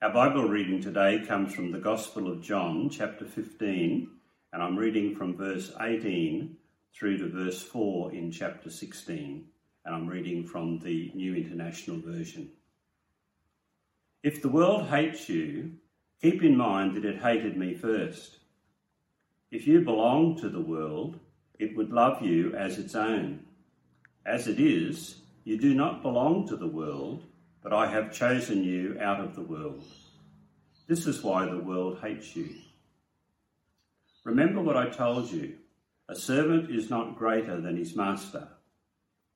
Our Bible reading today comes from the Gospel of John, chapter 15, and I'm reading from verse 18 through to verse 4 in chapter 16, and I'm reading from the New International Version. If the world hates you, keep in mind that it hated me first. If you belong to the world, it would love you as its own. As it is, you do not belong to the world but I have chosen you out of the world. This is why the world hates you. Remember what I told you a servant is not greater than his master.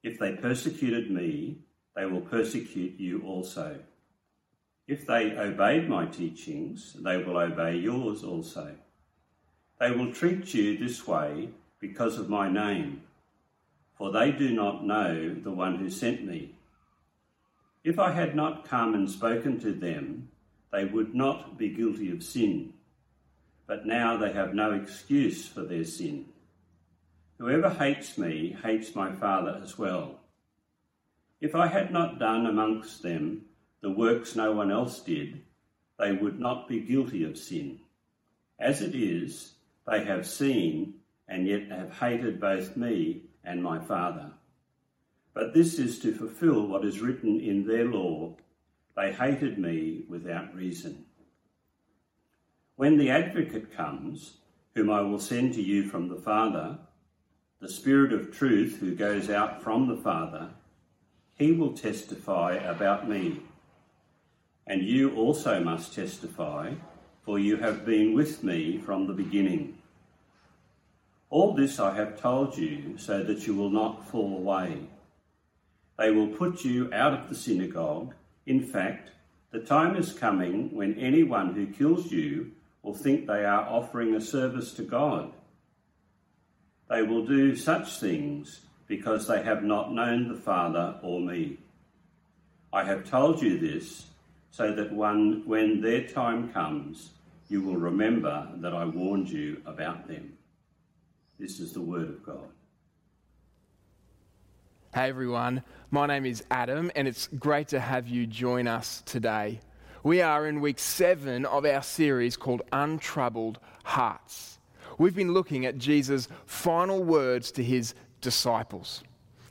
If they persecuted me, they will persecute you also. If they obeyed my teachings, they will obey yours also. They will treat you this way because of my name, for they do not know the one who sent me. If I had not come and spoken to them, they would not be guilty of sin. But now they have no excuse for their sin. Whoever hates me hates my Father as well. If I had not done amongst them the works no one else did, they would not be guilty of sin. As it is, they have seen and yet have hated both me and my Father. But this is to fulfill what is written in their law they hated me without reason. When the advocate comes, whom I will send to you from the Father, the Spirit of truth who goes out from the Father, he will testify about me. And you also must testify, for you have been with me from the beginning. All this I have told you so that you will not fall away. They will put you out of the synagogue. In fact, the time is coming when anyone who kills you will think they are offering a service to God. They will do such things because they have not known the Father or me. I have told you this so that one, when their time comes, you will remember that I warned you about them. This is the word of God. Hey everyone, my name is Adam, and it's great to have you join us today. We are in week seven of our series called Untroubled Hearts. We've been looking at Jesus' final words to his disciples.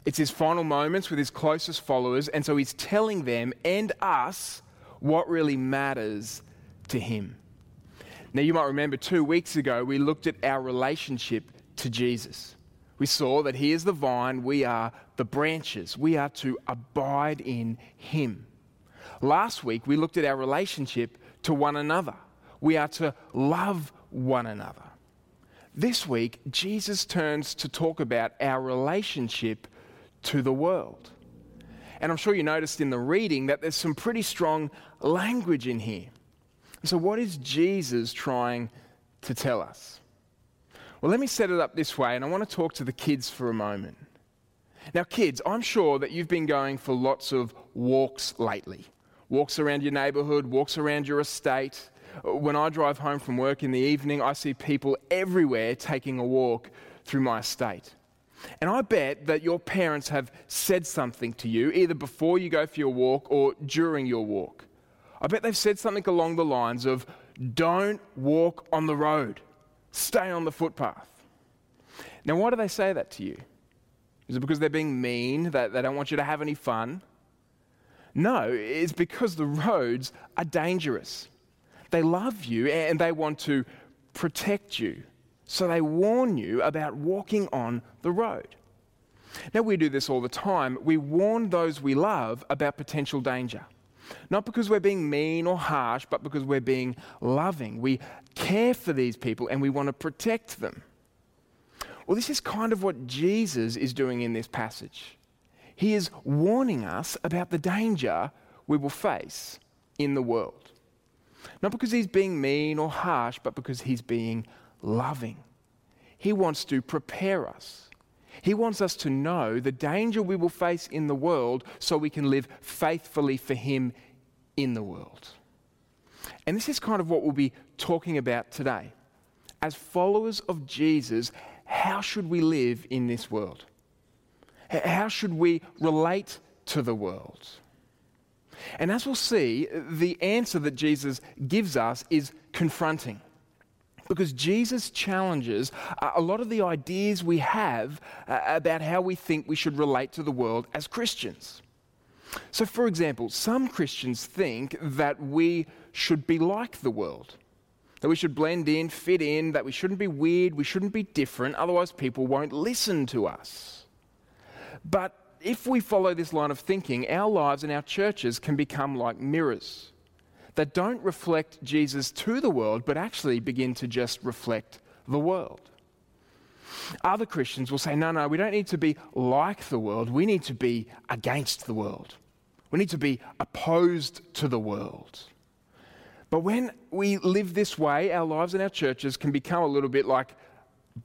It's his final moments with his closest followers, and so he's telling them and us what really matters to him. Now, you might remember two weeks ago, we looked at our relationship to Jesus. We saw that He is the vine, we are the branches. We are to abide in Him. Last week, we looked at our relationship to one another. We are to love one another. This week, Jesus turns to talk about our relationship to the world. And I'm sure you noticed in the reading that there's some pretty strong language in here. So, what is Jesus trying to tell us? Well, let me set it up this way, and I want to talk to the kids for a moment. Now, kids, I'm sure that you've been going for lots of walks lately walks around your neighborhood, walks around your estate. When I drive home from work in the evening, I see people everywhere taking a walk through my estate. And I bet that your parents have said something to you, either before you go for your walk or during your walk. I bet they've said something along the lines of, Don't walk on the road. Stay on the footpath. Now, why do they say that to you? Is it because they're being mean, that they don't want you to have any fun? No, it's because the roads are dangerous. They love you and they want to protect you. So they warn you about walking on the road. Now, we do this all the time. We warn those we love about potential danger. Not because we're being mean or harsh, but because we're being loving. We care for these people and we want to protect them. Well, this is kind of what Jesus is doing in this passage. He is warning us about the danger we will face in the world. Not because he's being mean or harsh, but because he's being loving. He wants to prepare us. He wants us to know the danger we will face in the world so we can live faithfully for Him in the world. And this is kind of what we'll be talking about today. As followers of Jesus, how should we live in this world? How should we relate to the world? And as we'll see, the answer that Jesus gives us is confronting. Because Jesus challenges a lot of the ideas we have uh, about how we think we should relate to the world as Christians. So, for example, some Christians think that we should be like the world, that we should blend in, fit in, that we shouldn't be weird, we shouldn't be different, otherwise, people won't listen to us. But if we follow this line of thinking, our lives and our churches can become like mirrors that don't reflect Jesus to the world, but actually begin to just reflect the world. Other Christians will say, no, no, we don't need to be like the world. We need to be against the world. We need to be opposed to the world. But when we live this way, our lives and our churches can become a little bit like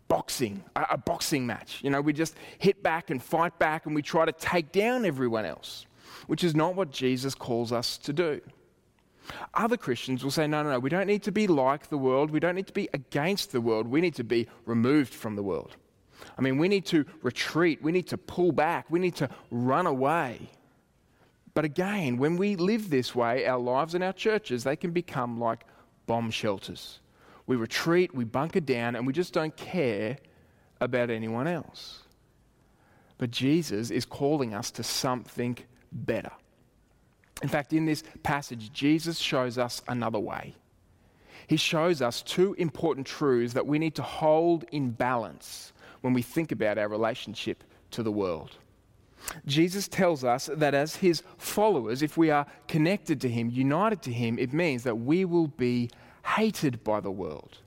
boxing, a, a, boxing match. You know, we just hit back and fight back and we try to take down everyone else, which is not what Jesus calls us to do. Other Christians will say, no, no, no, we don't need to be like the world. We don't need to be against the world. We need to be removed from the world. I mean, we need to retreat. We need to pull back. We need to run away. But again, when we live this way, our lives and our churches, they can become like bomb shelters. We retreat, we bunker down, and we just don't care about anyone else. But Jesus is calling us to something better. In fact, in this passage, Jesus shows us another way. He shows us two important truths that we need to hold in balance when we think about our relationship to the world. Jesus tells us that as his followers, if we are connected to him, united to him, it means that we will be hated by the world.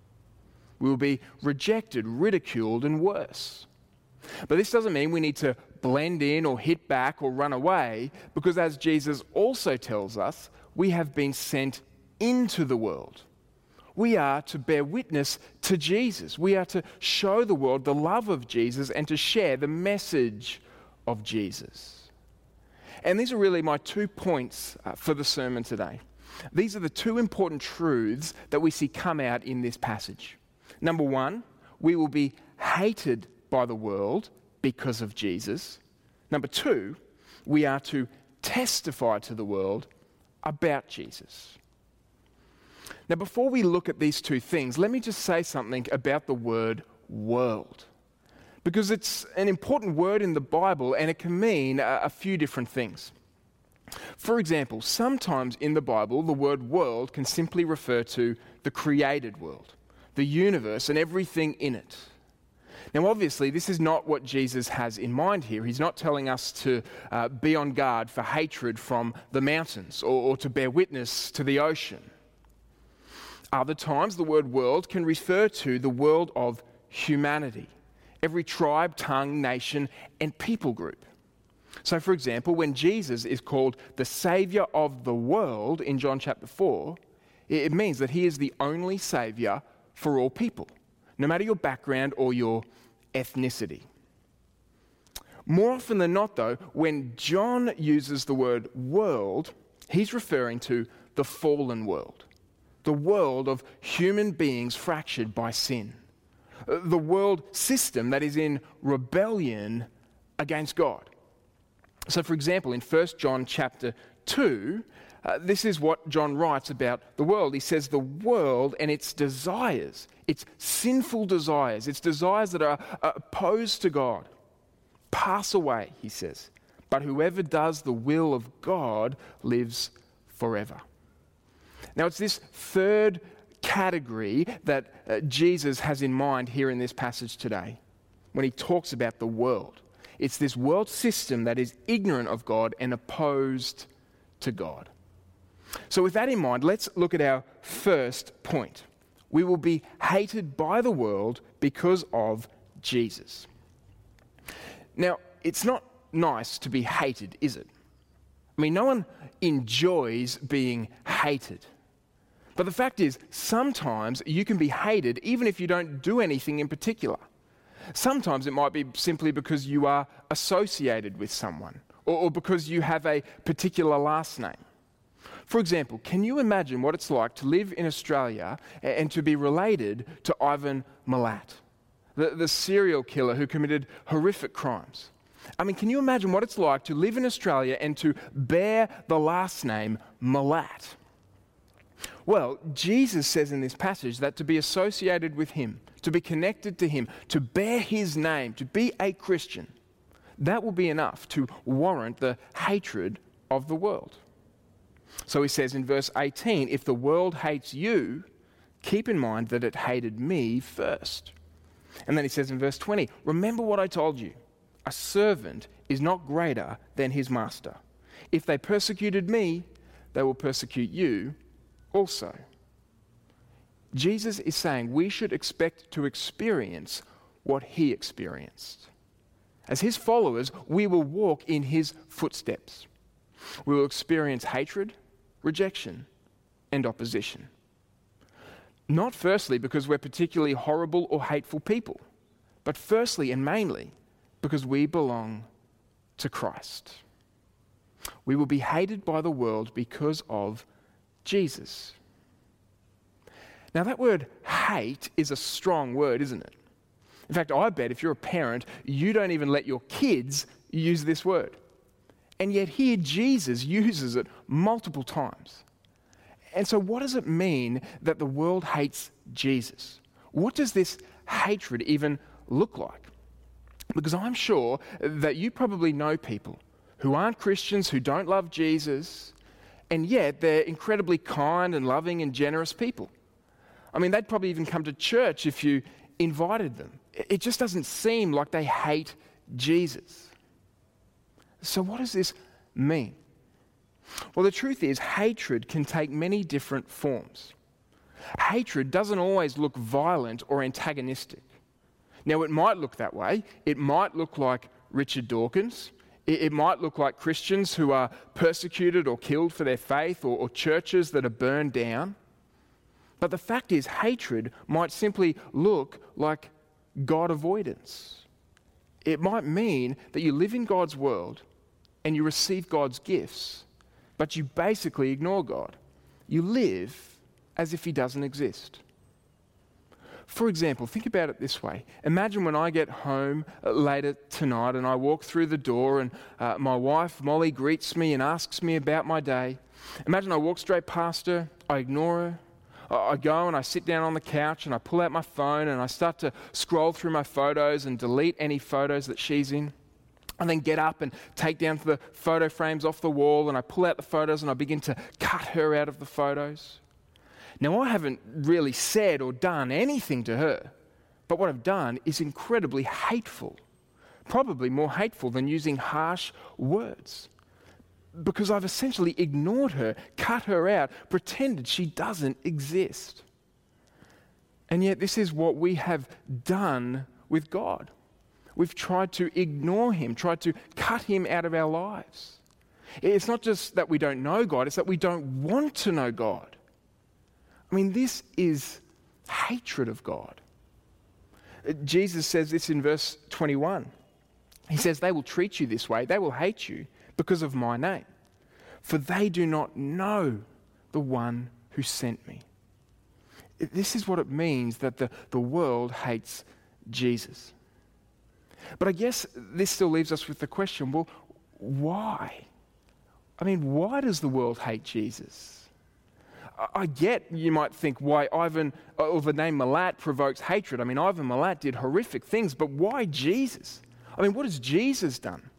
We will be rejected, ridiculed, and worse. But this doesn't mean we need to blend in or hit back or run away, because as Jesus also tells us, we have been sent into the world. We are to bear witness to Jesus. We are to show the world the love of Jesus and to share the message of Jesus. And these are really my two points uh, for the sermon today. These are the two important truths that we see come out in this passage. Number one, we will be hated by the world because of Jesus. Number two, we are to testify to the world about Jesus. Now, before we look at these two things, let me just say something about the word world because it's an important word in the Bible and it can mean a, a few different things. For example, sometimes in the Bible, the word world can simply refer to the created world, the universe, and everything in it. Now, obviously, this is not what Jesus has in mind here. He's not telling us to uh, be on guard for hatred from the mountains or, or to bear witness to the ocean. Other times, the word world can refer to the world of humanity every tribe, tongue, nation, and people group. So, for example, when Jesus is called the Savior of the world in John chapter 4, it means that he is the only Savior for all people, no matter your background or your ethnicity. More often than not, though, when John uses the word world, he's referring to the fallen world, the world of human beings fractured by sin the world system that is in rebellion against God. So, for example, in 1 John chapter 2, uh, this is what John writes about the world. He says, The world and its desires, its sinful desires, its desires that are opposed to God, pass away, he says. But whoever does the will of God lives forever. Now, it's this third category that uh, Jesus has in mind here in this passage today when he talks about the world. It's this world system that is ignorant of God and opposed to God. So, with that in mind, let's look at our first point. We will be hated by the world because of Jesus. Now, it's not nice to be hated, is it? I mean, no one enjoys being hated. But the fact is, sometimes you can be hated even if you don't do anything in particular. Sometimes it might be simply because you are associated with someone or, or, because you have a particular last name. For example, can you imagine what it's like to live in Australia and to be related to Ivan Milat, the, the serial killer who committed horrific crimes? I mean, can you imagine what it's like to live in Australia and to bear the last name Milat? Well, Jesus says in this passage that to be associated with Him, to be connected to Him, to bear His name, to be a Christian, that will be enough to warrant the hatred of the world. So he says in verse 18 if the world hates you, keep in mind that it hated me first. And then he says in verse 20 remember what I told you a servant is not greater than his master. If they persecuted me, they will persecute you also. Jesus is saying we should expect to experience what he experienced. As his followers, we will walk in his footsteps. We will experience hatred, rejection, and opposition. Not firstly because we're particularly horrible or hateful people, but firstly and mainly because we belong to Christ. We will be hated by the world because of Jesus. Now, that word hate is a strong word, isn't it? In fact, I bet if you're a parent, you don't even let your kids use this word. And yet, here Jesus uses it multiple times. And so, what does it mean that the world hates Jesus? What does this hatred even look like? Because I'm sure that you probably know people who aren't Christians, who don't love Jesus, and yet they're incredibly kind and loving and generous people. I mean, they'd probably even come to church if you invited them. It just doesn't seem like they hate Jesus. So, what does this mean? Well, the truth is, hatred can take many different forms. Hatred doesn't always look violent or antagonistic. Now, it might look that way. It might look like Richard Dawkins. It, it might look like Christians who are persecuted or killed for their faith, or, or churches that are burned down. But the fact is, hatred might simply look like God avoidance. It might mean that you live in God's world and you receive God's gifts, but you basically ignore God. You live as if He doesn't exist. For example, think about it this way. Imagine when I get home uh, later tonight and I walk through the door and uh, my wife, Molly, greets me and asks me about my day. Imagine I walk straight past her, I ignore her, I go and I sit down on the couch and I pull out my phone and I start to scroll through my photos and delete any photos that she's in. And then get up and take down the photo frames off the wall and I pull out the photos and I begin to cut her out of the photos. Now, I haven't really said or done anything to her, but what I've done is incredibly hateful, probably more hateful than using harsh words because I've essentially ignored her, cut her out, pretended she doesn't exist. And yet, this is what we have done with God. We've tried to ignore him, tried to cut him out of our lives. It's not just that we don't know God, it's that we don't want to know God. I mean, this is hatred of God. Jesus says this in verse 21. He says, They will treat you this way, they will hate you because of my name. For they do not know the one who sent me. This is what it means that the, the world hates Jesus. But I guess this still leaves us with the question well, why? I mean, why does the world hate Jesus? I get, you might think, why Ivan, uh, or the name Milat provokes hatred. I mean, Ivan Milat did horrific things, but why Jesus? I mean, what has Jesus done?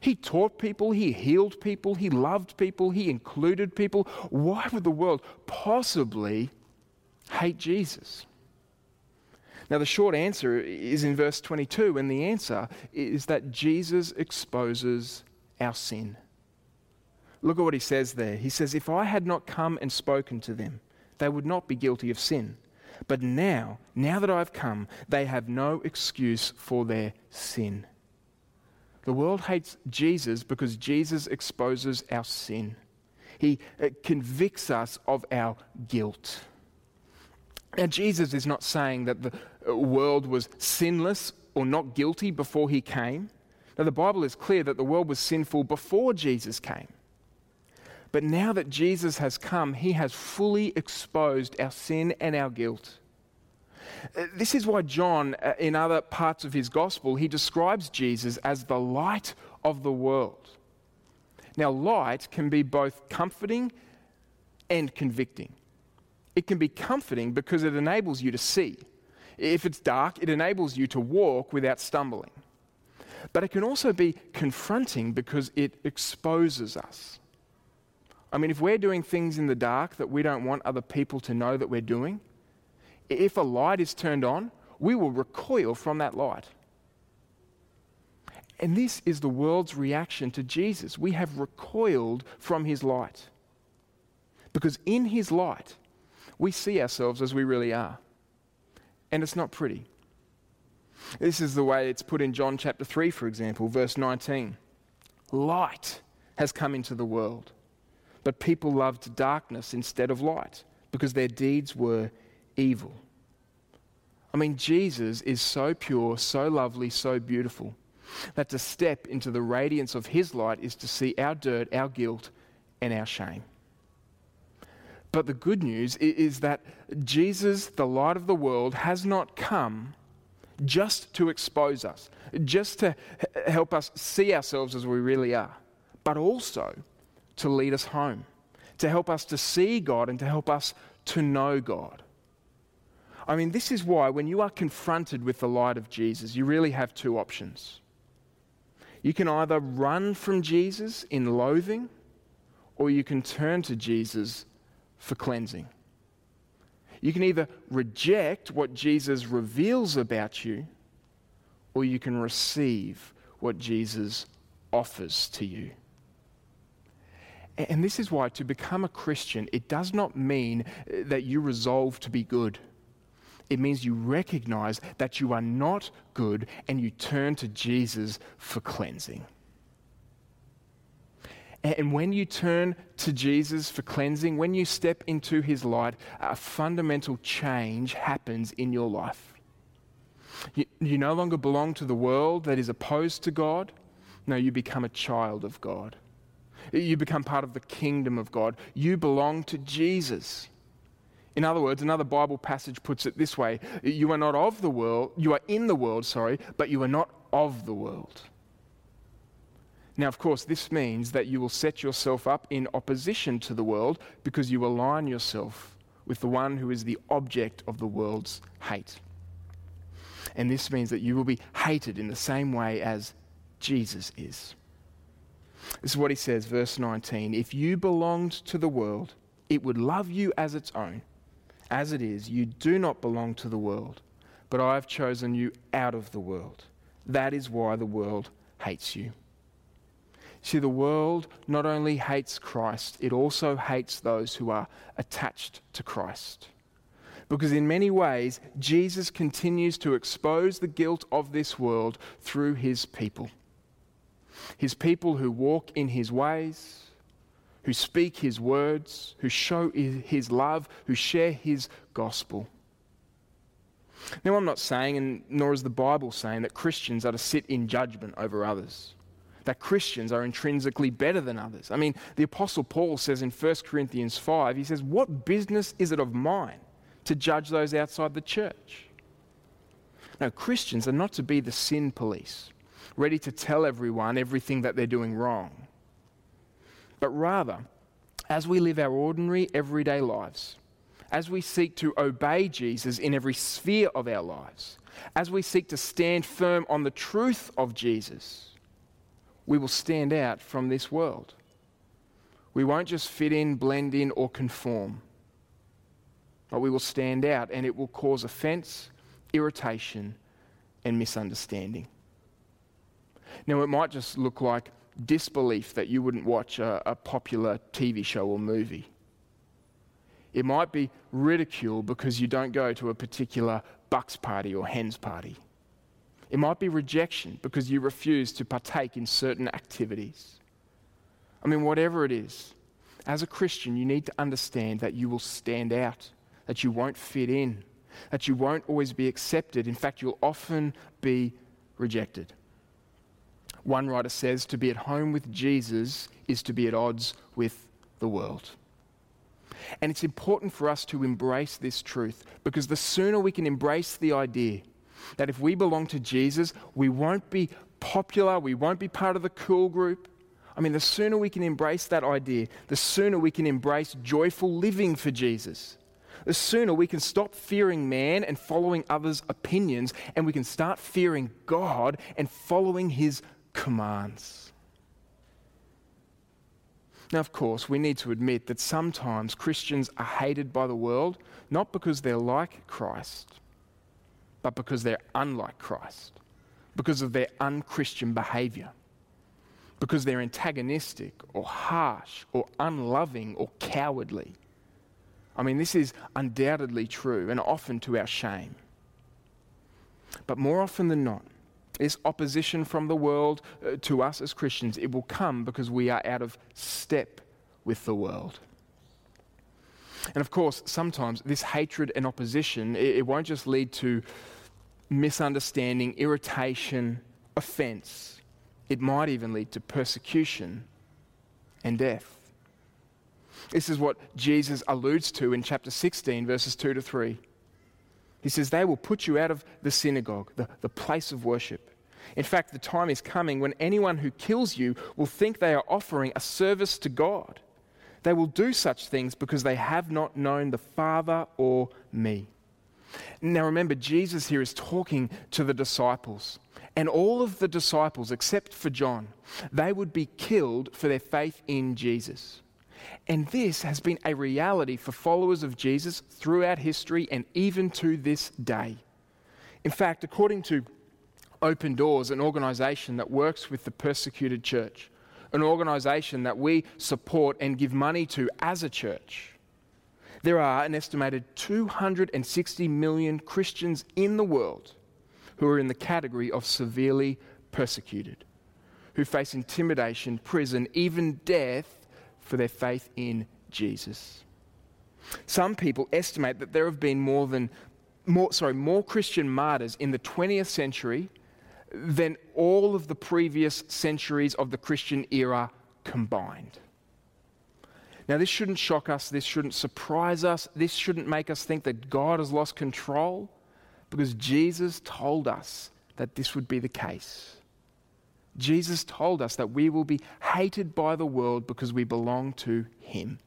He taught people, he healed people, he loved people, he included people. Why would the world possibly hate Jesus? Now, the short answer is in verse 22, and the answer is that Jesus exposes our sin. Look at what he says there. He says, If I had not come and spoken to them, they would not be guilty of sin. But now, now that I've come, they have no excuse for their sin. The world hates Jesus because Jesus exposes our sin. He uh, convicts us of our guilt. Now, Jesus is not saying that the world was sinless or not guilty before he came. Now, the Bible is clear that the world was sinful before Jesus came. But now that Jesus has come, he has fully exposed our sin and our guilt. Uh, this is why John, uh, in other parts of his gospel, he describes Jesus as the light of the world. Now, light can be both comforting and convicting. It can be comforting because it enables you to see. If it's dark, it enables you to walk without stumbling. But it can also be confronting because it exposes us. I mean, if we're doing things in the dark that we don't want other people to know that we're doing, if a light is turned on, we will recoil from that light. And this is the world's reaction to Jesus. We have recoiled from his light. Because in his light, we see ourselves as we really are. And it's not pretty. This is the way it's put in John chapter 3, for example, verse 19. Light has come into the world, but people loved darkness instead of light because their deeds were evil. I mean, Jesus is so pure, so lovely, so beautiful that to step into the radiance of his light is to see our dirt, our guilt, and our shame. But the good news is that Jesus, the light of the world, has not come just to expose us, just to help us see ourselves as we really are, but also to lead us home, to help us to see God and to help us to know God. I mean, this is why when you are confronted with the light of Jesus, you really have two options. You can either run from Jesus in loathing, or you can turn to Jesus for cleansing. You can either reject what Jesus reveals about you, or you can receive what Jesus offers to you. And this is why to become a Christian, it does not mean uh, that you resolve to be good. It means you recognize that you are not good and you turn to Jesus for cleansing. And when you turn to Jesus for cleansing, when you step into his light, a fundamental change happens in your life. You, you, no longer belong to the world that is opposed to God. No, you become a child of God. You become part of the kingdom of God. You belong to Jesus. In other words, another Bible passage puts it this way You are not of the world, you are in the world, sorry, but you are not of the world. Now, of course, this means that you will set yourself up in opposition to the world because you align yourself with the one who is the object of the world's hate. And this means that you will be hated in the same way as Jesus is. This is what he says, verse 19. If you belonged to the world, it would love you as its own. As it is, you do not belong to the world, but I have chosen you out of the world. That is why the world hates you. See, the world not only hates Christ, it also hates those who are attached to Christ. Because in many ways, Jesus continues to expose the guilt of this world through his people. His people who walk in his ways, who speak his words, who show his love, who share his gospel. Now, I'm not saying, and nor is the Bible saying, that Christians are to sit in judgment over others that Christians are intrinsically better than others. I mean, the Apostle Paul says in 1 Corinthians 5, he says, What business is it of mine to judge those outside the church? No, Christians are not to be the sin police, ready to tell everyone everything that they're doing wrong. But rather, as we live our ordinary, everyday lives, as we seek to obey Jesus in every sphere of our lives, as we seek to stand firm on the truth of Jesus, we will stand out from this world. We won't just fit in, blend in, or conform, but we will stand out and it will cause offense, irritation, and misunderstanding. Now, it might just look like disbelief that you wouldn't watch a, a popular TV show or movie. It might be ridicule because you don't go to a particular bucks party or hens party. It might be rejection because you refuse to partake in certain activities. I mean, whatever it is, as a Christian, you need to understand that you will stand out, that you won't fit in, that you won't always be accepted. In fact, you'll often be rejected. One writer says to be at home with Jesus is to be at odds with the world. And it's important for us to embrace this truth because the sooner we can embrace the idea that if we belong to Jesus, we won't be popular, we won't be part of the cool group. I mean, the sooner we can embrace that idea, the sooner we can embrace joyful living for Jesus. The sooner we can stop fearing man and following others' opinions, and we can start fearing God and following his commands. Now, of course, we need to admit that sometimes Christians are hated by the world, not because they're like Christ, but because they're unlike Christ, because of their unchristian behavior, because they're antagonistic or harsh or unloving or cowardly. I mean, this is undoubtedly true and often to our shame. But more often than not, this opposition from the world uh, to us as Christians, it will come because we are out of step with the world. And of course, sometimes this hatred and opposition, it, it won't just lead to misunderstanding, irritation, offense. It might even lead to persecution and death. This is what Jesus alludes to in chapter 16, verses 2 to 3. He says, They will put you out of the synagogue, the, the place of worship. In fact, the time is coming when anyone who kills you will think they are offering a service to God. They will do such things because they have not known the Father or me. Now remember, Jesus here is talking to the disciples. And all of the disciples, except for John, they would be killed for their faith in Jesus. And this has been a reality for followers of Jesus throughout history and even to this day. In fact, according to Open Doors, an organization that works with the persecuted church, an organization that we support and give money to as a church, there are an estimated 260 million Christians in the world who are in the category of severely persecuted, who face intimidation, prison, even death for their faith in Jesus. Some people estimate that there have been more than more, sorry, more Christian martyrs in the 20th century than all of the previous centuries of the Christian era combined. Now, this shouldn't shock us, this shouldn't surprise us, this shouldn't make us think that God has lost control, because Jesus told us that this would be the case. Jesus told us that we will be hated by the world because we belong to Him.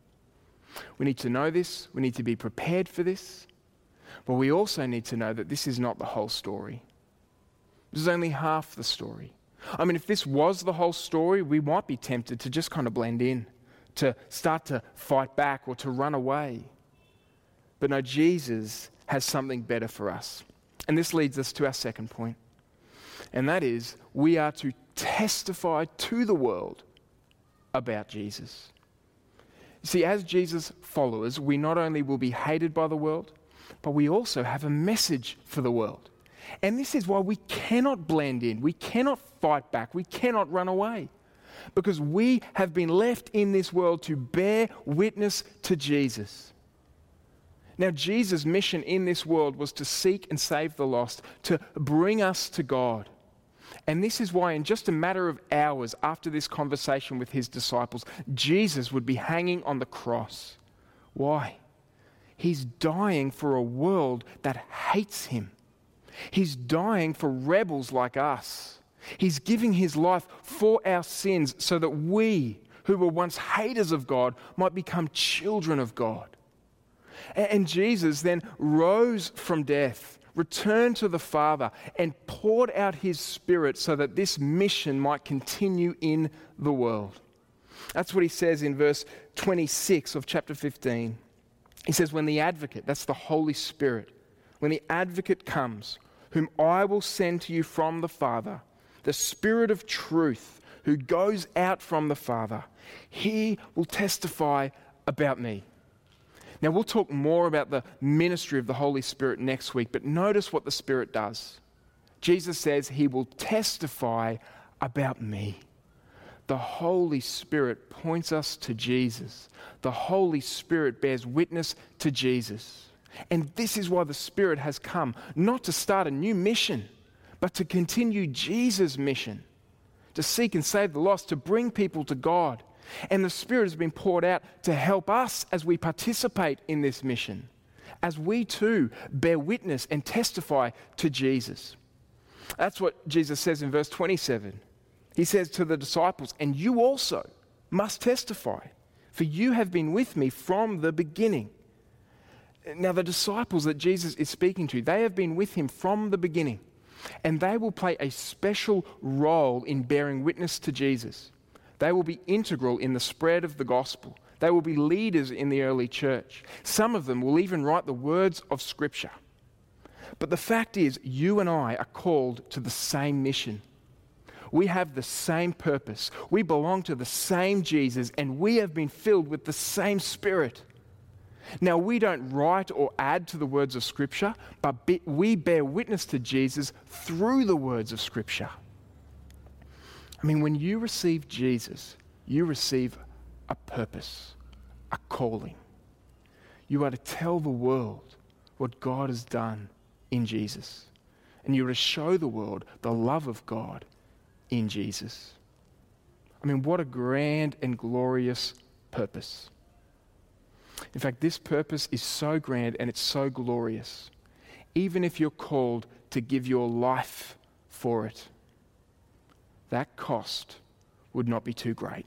We need to know this, we need to be prepared for this, but we also need to know that this is not the whole story. This is only half the story. I mean, if this was the whole story, we might be tempted to just kind of blend in, to start to fight back or to run away. But no, Jesus has something better for us. And this leads us to our second point, and that is we are to testify to the world about Jesus. See, as Jesus' followers, we not only will be hated by the world, but we also have a message for the world. And this is why we cannot blend in, we cannot fight back, we cannot run away. Because we have been left in this world to bear witness to Jesus. Now, Jesus' mission in this world was to seek and save the lost, to bring us to God. And this is why, in just a matter of hours after this conversation with his disciples, Jesus would be hanging on the cross. Why? He's dying for a world that hates him. He's dying for rebels like us. He's giving his life for our sins so that we, who were once haters of God, might become children of God. And Jesus then rose from death returned to the Father and poured out his Spirit so that this mission might continue in the world. That's what he says in verse 26 of chapter 15. He says, When the advocate, that's the Holy Spirit, when the advocate comes, whom I will send to you from the Father, the Spirit of truth who goes out from the Father, he will testify about me. Now, we'll talk more about the ministry of the Holy Spirit next week, but notice what the Spirit does. Jesus says, He will testify about me. The Holy Spirit points us to Jesus. The Holy Spirit bears witness to Jesus. And this is why the Spirit has come, not to start a new mission, but to continue Jesus' mission, to seek and save the lost, to bring people to God. And the Spirit has been poured out to help us as we participate in this mission, as we too bear witness and testify to Jesus. That's what Jesus says in verse 27. He says to the disciples, And you also must testify, for you have been with me from the beginning. Now, the disciples that Jesus is speaking to, they have been with him from the beginning, and they will play a special role in bearing witness to Jesus. They will be integral in the spread of the gospel. They will be leaders in the early church. Some of them will even write the words of Scripture. But the fact is, you and I are called to the same mission. We have the same purpose. We belong to the same Jesus, and we have been filled with the same Spirit. Now, we don't write or add to the words of Scripture, but we bear witness to Jesus through the words of Scripture. I mean, when you receive Jesus, you receive a purpose, a calling. You are to tell the world what God has done in Jesus. And you are to show the world the love of God in Jesus. I mean, what a grand and glorious purpose. In fact, this purpose is so grand and it's so glorious, even if you're called to give your life for it, that cost would not be too great.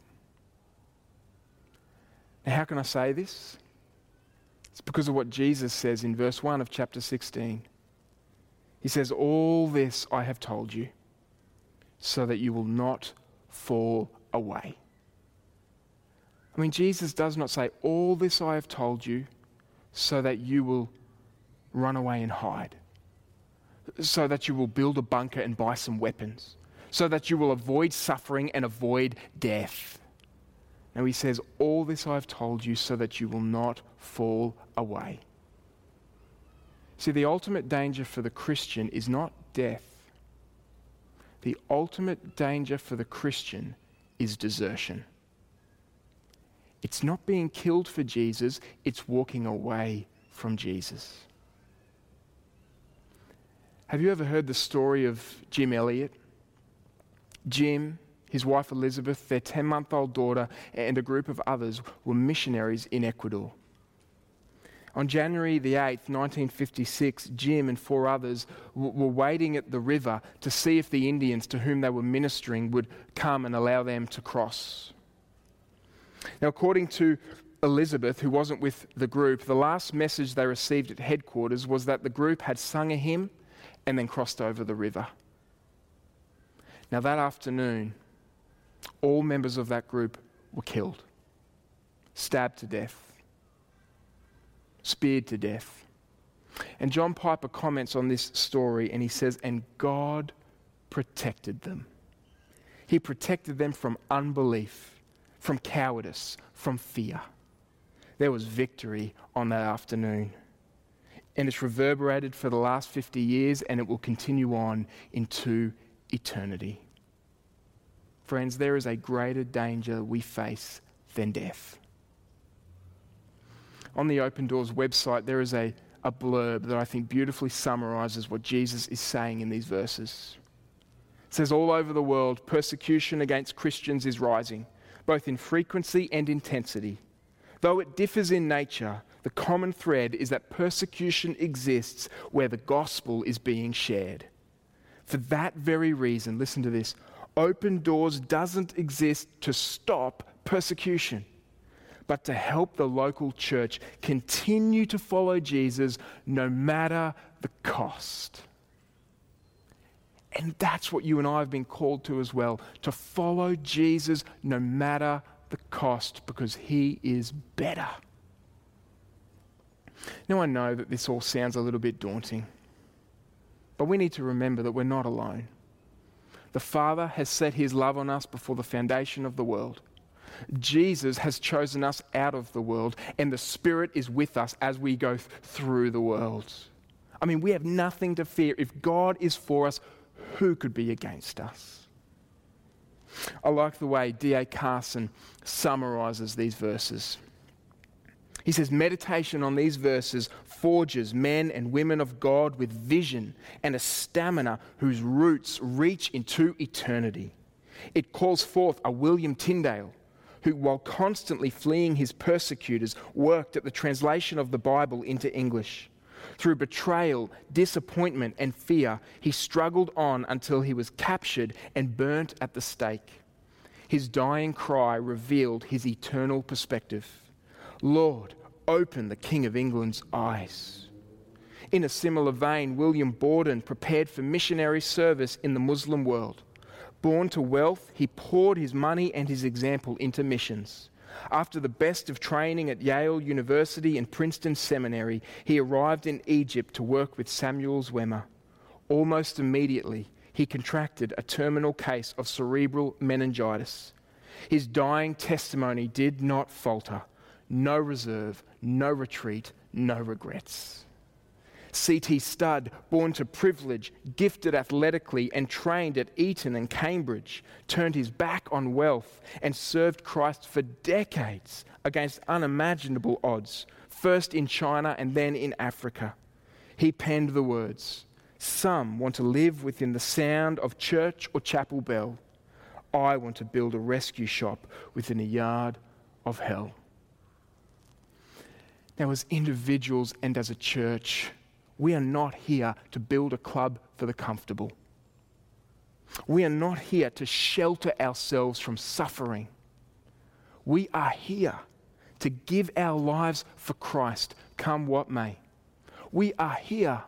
Now, how can I say this? It's because of what Jesus says in verse 1 of chapter 16. He says, All this I have told you, so that you will not fall away. I mean, Jesus does not say, All this I have told you so that you will run away and hide, so that you will build a bunker and buy some weapons, so that you will avoid suffering and avoid death. Now he says, All this I have told you so that you will not fall away. See, the ultimate danger for the Christian is not death. The ultimate danger for the Christian is desertion. It's not being killed for Jesus, it's walking away from Jesus. Have you ever heard the story of Jim Elliot? Jim, his wife Elizabeth, their 10 month old daughter, and a group of others were missionaries in Ecuador. On January the 8th, 1956, Jim and four others w- were waiting at the river to see if the Indians to whom they were ministering would come and allow them to cross. Now, according to Elizabeth, who wasn't with the group, the last message they received at headquarters was that the group had sung a hymn and then crossed over the river. Now, that afternoon, all members of that group were killed, stabbed to death, speared to death. And John Piper comments on this story and he says, And God protected them. He protected them from unbelief from cowardice, from fear. There was victory on that afternoon. And it's reverberated for the last 50 years and it will continue on into eternity. Friends, there is a greater danger we face than death. On the Open Doors website, there is a, a blurb that I think beautifully summarizes what Jesus is saying in these verses. It says, All over the world, persecution against Christians is rising both in frequency and intensity. Though it differs in nature, the common thread is that persecution exists where the gospel is being shared. For that very reason, listen to this Open Doors doesn't exist to stop persecution, but to help the local church continue to follow Jesus no matter the cost. And that's what you and I have been called to as well to follow Jesus no matter the cost because he is better. Now, I know that this all sounds a little bit daunting, but we need to remember that we're not alone. The Father has set his love on us before the foundation of the world. Jesus has chosen us out of the world, and the Spirit is with us as we go th- through the world. I mean, we have nothing to fear. If God is for us, who could be against us? I like the way D.A. Carson summarizes these verses. He says, Meditation on these verses forges men and women of God with vision and a stamina whose roots reach into eternity. It calls forth a William Tyndale who, while constantly fleeing his persecutors, worked at the translation of the Bible into English. Through betrayal, disappointment, and fear, he struggled on until he was captured and burnt at the stake. His dying cry revealed his eternal perspective Lord, open the King of England's eyes. In a similar vein, William Borden prepared for missionary service in the Muslim world. Born to wealth, he poured his money and his example into missions. After the best of training at Yale University and Princeton Seminary, he arrived in Egypt to work with Samuel Zwemer. Almost immediately, he contracted a terminal case of cerebral meningitis. His dying testimony did not falter no reserve, no retreat, no regrets. C.T. Studd, born to privilege, gifted athletically, and trained at Eton and Cambridge, turned his back on wealth and served Christ for decades against unimaginable odds, first in China and then in Africa. He penned the words Some want to live within the sound of church or chapel bell. I want to build a rescue shop within a yard of hell. Now, as individuals and as a church, we are not here to build a club for the comfortable. We are not here to shelter ourselves from suffering. We are here to give our lives for Christ, come what may. We are here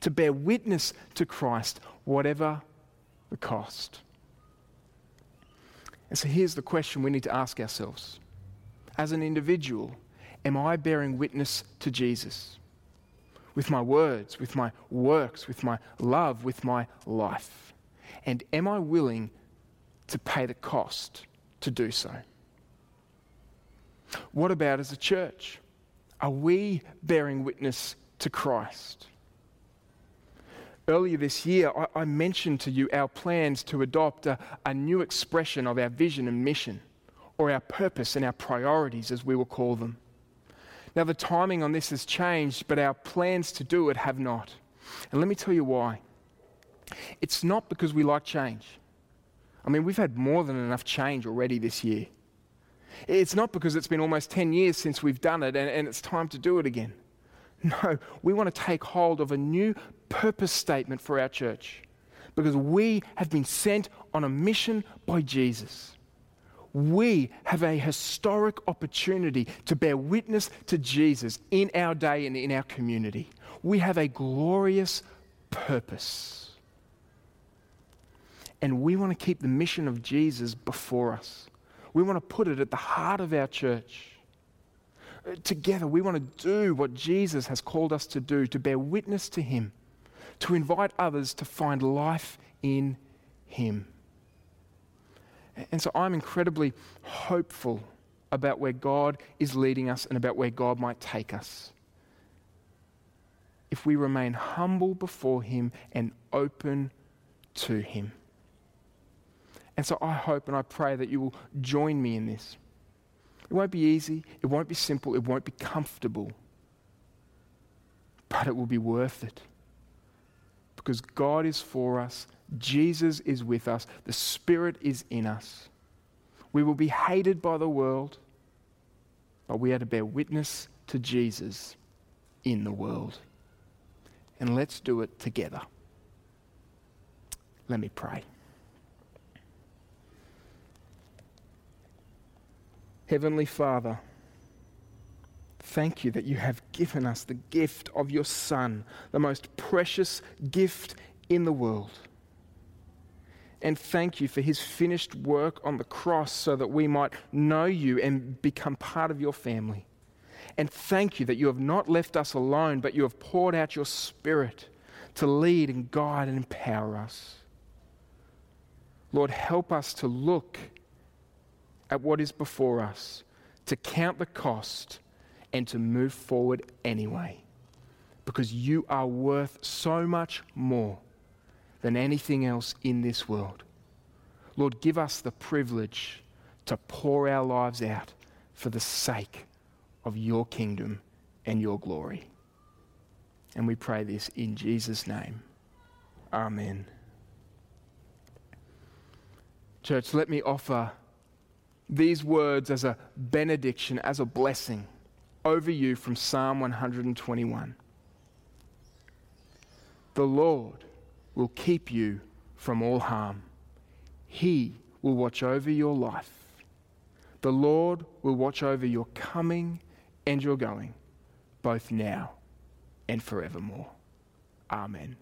to bear witness to Christ, whatever the cost. And so here's the question we need to ask ourselves as an individual Am I bearing witness to Jesus? With my words, with my works, with my love, with my life? And am I willing to pay the cost to do so? What about as a church? Are we bearing witness to Christ? Earlier this year, I, I, mentioned to you our plans to adopt a, a new expression of our vision and mission, or our purpose and our priorities, as we will call them. Now, the timing on this has changed, but our plans to do it have not. And let me tell you why. It's not because we like change. I mean, we've had more than enough change already this year. It's not because it's been almost 10 years since we've done it and, and it's time to do it again. No, we want to take hold of a new purpose statement for our church because we have been sent on a mission by Jesus we have a historic opportunity to bear witness to Jesus in our day and in our community. We have a glorious purpose. And we want to keep the mission of Jesus before us. We want to put it at the heart of our church. Uh, together, we want to do what Jesus has called us to do to bear witness to Him, to invite others to find life in Him. And so I'm incredibly hopeful about where God is leading us and about where God might take us. If we remain humble before Him and open to Him. And so I hope and I pray that you will join me in this. It won't be easy, it won't be simple, it won't be comfortable, but it will be worth it. Because God is for us Jesus is with us, the Spirit is in us. We will be hated by the world, but we are to bear witness to Jesus in the world. And let's do it together. Let me pray. Heavenly Father, thank you that you have given us the gift of your Son, the most precious gift in the world and thank you for his finished work on the cross so that we might know you and become part of your family. And thank you that you have not left us alone, but you have poured out your spirit to lead and guide and empower us. Lord, help us to look at what is before us, to count the cost, and to move forward anyway. Because you are worth so much more than anything else in this world. Lord, give us the privilege to pour our lives out for the sake of your kingdom and your glory. And we pray this in Jesus' name. Amen. Church, let me offer these words as a benediction, as a blessing over you from Psalm 121. The Lord will keep you from all harm. He will watch over your life. The Lord will watch over your coming and your going, both now and forevermore. Amen.